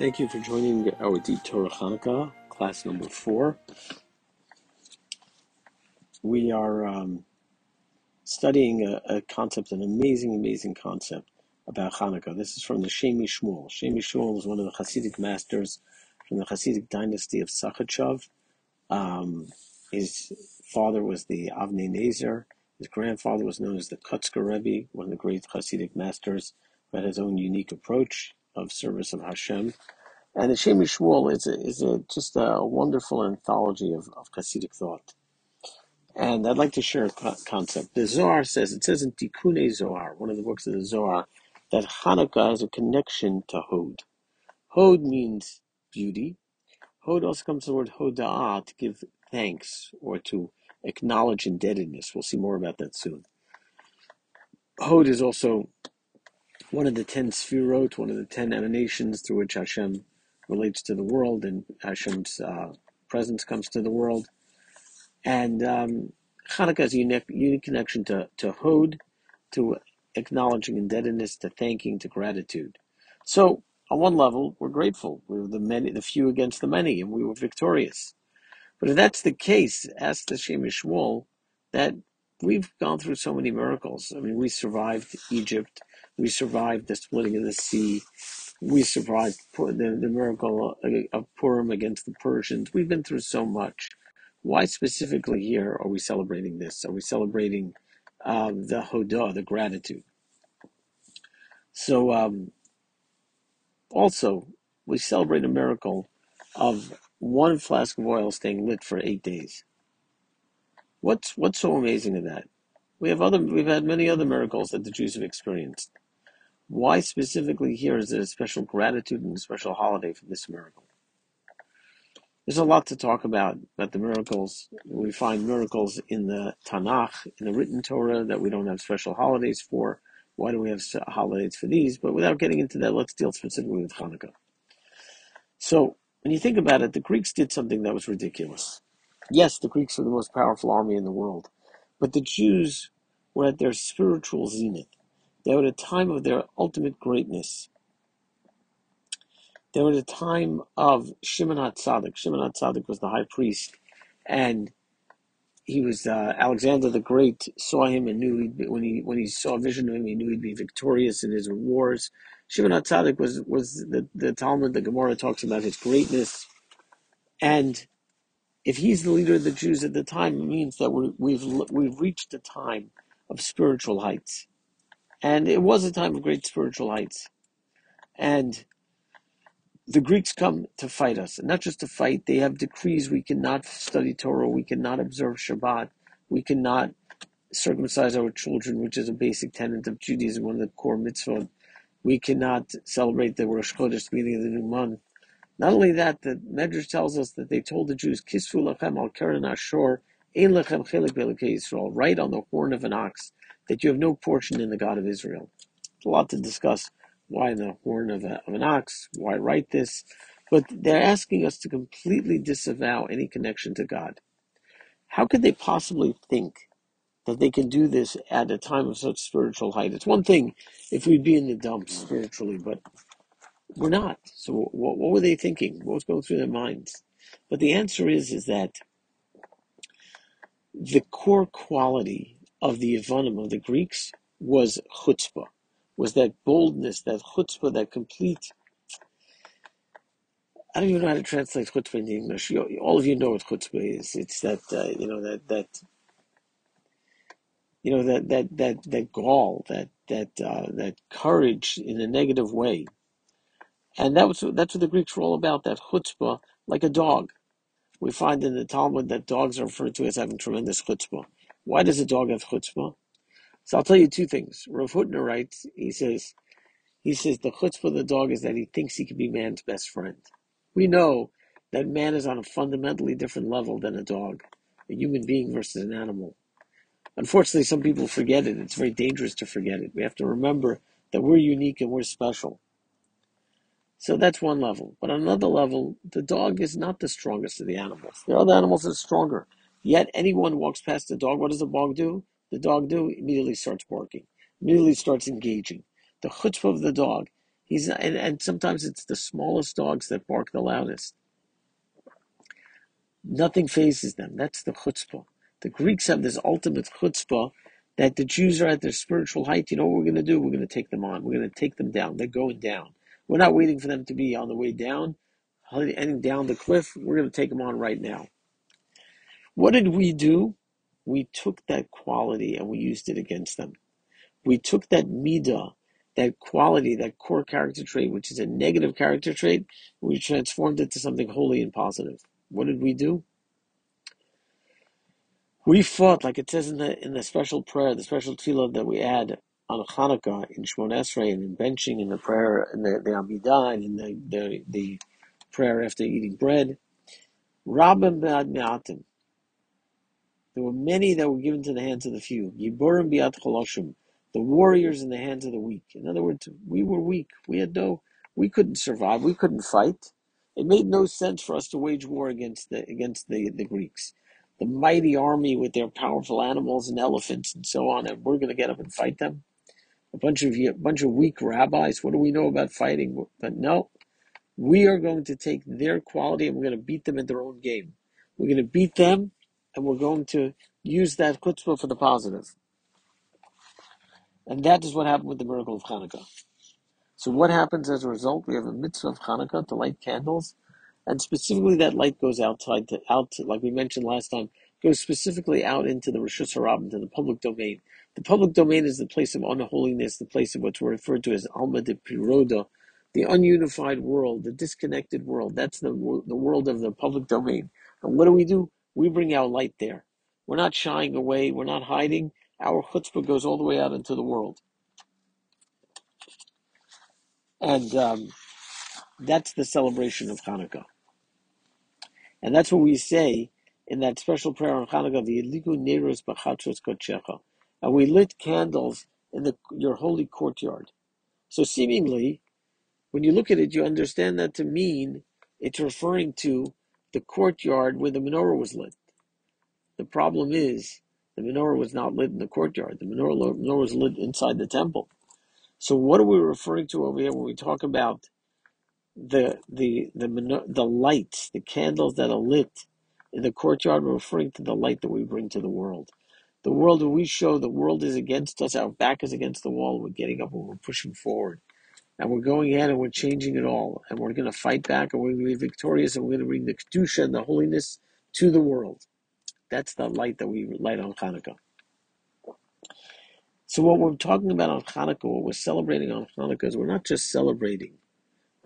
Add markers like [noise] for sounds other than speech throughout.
Thank you for joining our Deep Torah Hanukkah class number four. We are um, studying a, a, concept, an amazing, amazing concept about Hanukkah. This is from the Shem Mishmuel. Shem Mishmuel is one of the Hasidic masters from the Hasidic dynasty of Sachachev. Um, his father was the Avnei Nezer. His grandfather was known as the Kotzker Rebbe, one of the great Hasidic masters who had his own unique approach of service of Hashem. And the Shem Mishmuel is, a, is a, just a wonderful anthology of, of Hasidic thought. And I'd like to share a concept. The Zohar says, it says in Tikkunei Zohar, one of the books of the Zohar, that Hanukkah has a connection to Hod. Hod means beauty. Hod also comes from the word Hoda'ah, to give thanks or to acknowledge indebtedness. We'll see more about that soon. Hod is also one of the ten sfirot, one of the ten emanations through which Hashem relates to the world and Hashem's uh, presence comes to the world. And um, Hanukkah has a unique, unique connection to, to Hod, to acknowledging indebtedness, to thanking, to gratitude. So, on one level, we're grateful. We were the many, the few against the many, and we were victorious. But if that's the case, ask the Shem Mishmuel that we've gone through so many miracles. I mean, we survived Egypt, we survived the splitting of the sea, we survived the, the miracle of Purim against the Persians. We've been through so much. Why specifically here are we celebrating this? Are we celebrating um, the Hodah, the gratitude? So, um, also, we celebrate a miracle of one flask of oil staying lit for eight days. What's what's so amazing in that? We have other we've had many other miracles that the Jews have experienced. Why specifically here is there a special gratitude and a special holiday for this miracle? There's a lot to talk about about the miracles. We find miracles in the Tanakh, in the written Torah, that we don't have special holidays for. Why do we have holidays for these? But without getting into that, let's deal specifically with Hanukkah. So, when you think about it, the Greeks did something that was ridiculous. Yes, the Greeks were the most powerful army in the world, but the Jews were at their spiritual zenith. They were at a time of their ultimate greatness. They were at a time of Shimon HaTzadik. Shimon HaTzadik was the high priest, and he was uh, Alexander the Great saw him and knew he'd be, when he when he saw a vision of him, he knew he'd be victorious in his wars. Shimon HaTzadik was was the, the Talmud, the Gemara talks about his greatness, and if he's the leader of the Jews at the time, it means that we we've we've reached a time of spiritual heights. And it was a time of great spiritual heights. And the Greeks come to fight us. And not just to fight, they have decrees we cannot study Torah, we cannot observe Shabbat, we cannot circumcise our children, which is a basic tenet of Judaism, one of the core mitzvot. We cannot celebrate the Rosh Chodesh, the beginning of the new month. Not only that, the Medrash tells us that they told the Jews, Kisfu lachem al keren ashor, ein lechem chelik Yisrael, right on the horn of an ox that you have no portion in the God of Israel. A lot to discuss why the horn of, a, of an ox, why write this, but they're asking us to completely disavow any connection to God. How could they possibly think that they can do this at a time of such spiritual height? It's one thing if we'd be in the dumps spiritually, but we're not. So what, what were they thinking? What was going through their minds? But the answer is, is that the core quality of the Yevonim, of the Greeks, was chutzpah, was that boldness, that chutzpah, that complete. I don't even know how to translate chutzpah into English. All of you know what chutzpah is. It's that uh, you know that that you know that that that that gall, that that uh, that courage in a negative way, and that was that's what the Greeks were all about. That chutzpah, like a dog. We find in the Talmud that dogs are referred to as having tremendous chutzpah. Why does a dog have chutzpah? So I'll tell you two things. Rav Hutner writes, he says, he says the chutzpah of the dog is that he thinks he can be man's best friend. We know that man is on a fundamentally different level than a dog, a human being versus an animal. Unfortunately, some people forget it. It's very dangerous to forget it. We have to remember that we're unique and we're special. So that's one level. But on another level, the dog is not the strongest of the animals. There are other animals that are stronger. Yet anyone walks past the dog, what does the dog do? The dog do immediately starts barking, immediately starts engaging. The chutzpah of the dog He's and, and sometimes it's the smallest dogs that bark the loudest. Nothing phases them. That's the chutzpah. The Greeks have this ultimate chutzpah that the Jews are at their spiritual height. You know what we're going to do? We're going to take them on. We're going to take them down. They're going down. We're not waiting for them to be on the way down, heading down the cliff. We're going to take them on right now. What did we do? We took that quality and we used it against them. We took that midah, that quality, that core character trait, which is a negative character trait, we transformed it to something holy and positive. What did we do? We fought, like it says in the in the special prayer, the special tefillah that we add on Hanukkah in Shmon Esrei and in benching and the prayer in the, the Amidah and in the, the the prayer after eating bread. Rabim B'yad Me'atim. There were many that were given to the hands of the few. Yiborim B'yad Choloshim. The warriors in the hands of the weak. In other words, we were weak. We had no, we couldn't survive. We couldn't fight. It made no sense for us to wage war against the against the, the Greeks. The mighty army with their powerful animals and elephants and so on, and we're going to get up and fight them. A bunch of a bunch of weak rabbis. What do we know about fighting? But no, we are going to take their quality and we're going to beat them at their own game. We're going to beat them, and we're going to use that chutzpah for the positive. And that is what happened with the miracle of Hanukkah. So what happens as a result? We have a mitzvah of Hanukkah to light candles, and specifically that light goes outside to out, like we mentioned last time, goes specifically out into the Rishus Harab, into the public domain. The public domain is the place of unholiness, the place of what's referred to as Alma de Piroda, the ununified world, the disconnected world. That's the the world of the public domain. And what do we do? We bring our light there. We're not shying away. We're not hiding. Our chutzpah goes all the way out into the world. And um, that's the celebration of Hanukkah. And that's what we say in that special prayer on Hanukkah, the Yidliku Neros B'Chatros Kodshecha. And we lit candles in the, your holy courtyard. So seemingly, when you look at it, you understand that to mean it's referring to the courtyard where the menorah was lit. The problem is the menorah was not lit in the courtyard. The menorah, menorah was lit inside the temple. So what are we referring to over here when we talk about the the the the lights, the candles that are lit in the courtyard, we're referring to the light that we bring to the world. The world that we show the world is against us, our back is against the wall, we're getting up and we're pushing forward. And we're going ahead and we're changing it all. And we're going to fight back and we're going to be victorious and we're going to bring the Kedusha and the holiness to the world. That's the light that we light on Hanukkah. So what we're talking about on Hanukkah, what we're celebrating on Hanukkah is we're not just celebrating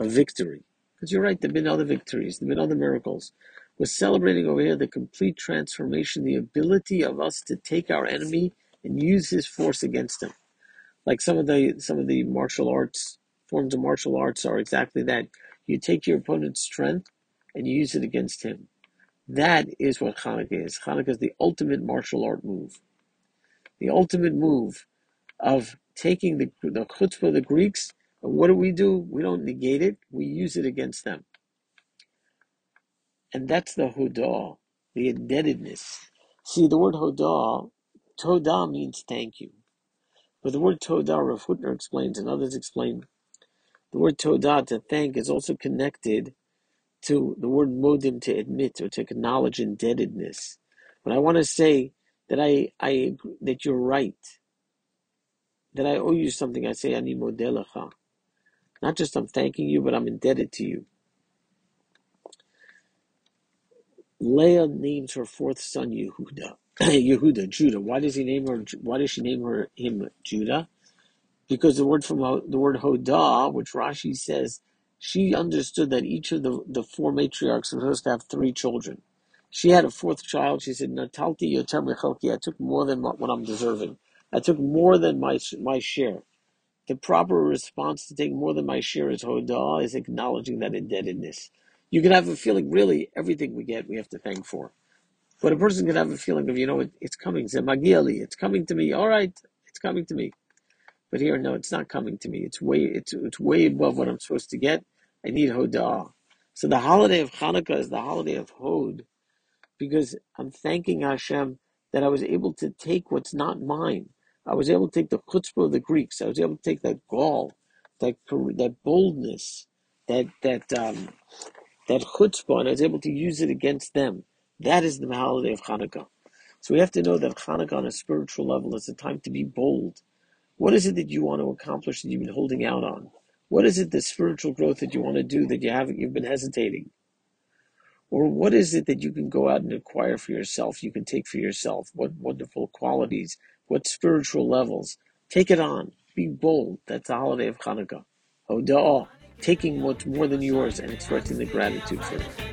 a victory. Because you're right, there have been other victories, there have been other miracles. We're celebrating over here the complete transformation, the ability of us to take our enemy and use his force against him. Like some of the some of the martial arts forms of martial arts are exactly that. You take your opponent's strength and you use it against him. That is what Hanukkah is. Hanukkah is the ultimate martial art move. The ultimate move of taking the, the chutzpah of the Greeks, and what do we do? We don't negate it, we use it against them. And that's the hodah, the indebtedness. See, the word hodah, todah means thank you. But the word todah, Rav Hutner explains, and others explain, the word todah, to thank, is also connected to the word modim, to admit or to acknowledge indebtedness. But I want to say that I, I that you're right that I owe you something, I say ani modelacha. Not just I'm thanking you, but I'm indebted to you. Leah names her fourth son Yehuda. [clears throat] Yehuda, Judah. Why does he name her? Why does she name her him Judah? Because the word from the word Hodah, which Rashi says, she understood that each of the, the four matriarchs was supposed to have three children. She had a fourth child. She said, Natalti yoter mechelki. I took more than what I'm deserving. I took more than my my share. The proper response to taking more than my share is hodah, is acknowledging that indebtedness. You can have a feeling, really, everything we get, we have to thank for. But a person can have a feeling of, you know, it, it's coming. Zemagiali, it's coming to me. All right, it's coming to me. But here, no, it's not coming to me. It's way, it's, it's way above what I'm supposed to get. I need hodah. So the holiday of Hanukkah is the holiday of Hod, because I'm thanking Hashem that I was able to take what's not mine I was able to take the chutzpah of the Greeks. I was able to take that gall, that that boldness, that that um, that chutzpah, and I was able to use it against them. That is the holiday of Hanukkah. So we have to know that Hanukkah on a spiritual level is a time to be bold. What is it that you want to accomplish that you've been holding out on? What is it the spiritual growth that you want to do that you haven't you've been hesitating? Or what is it that you can go out and acquire for yourself, you can take for yourself? What wonderful qualities, what spiritual levels. Take it on. Be bold. That's the holiday of Hanukkah. Hoda'ah, taking what's more than yours and expressing the gratitude for it.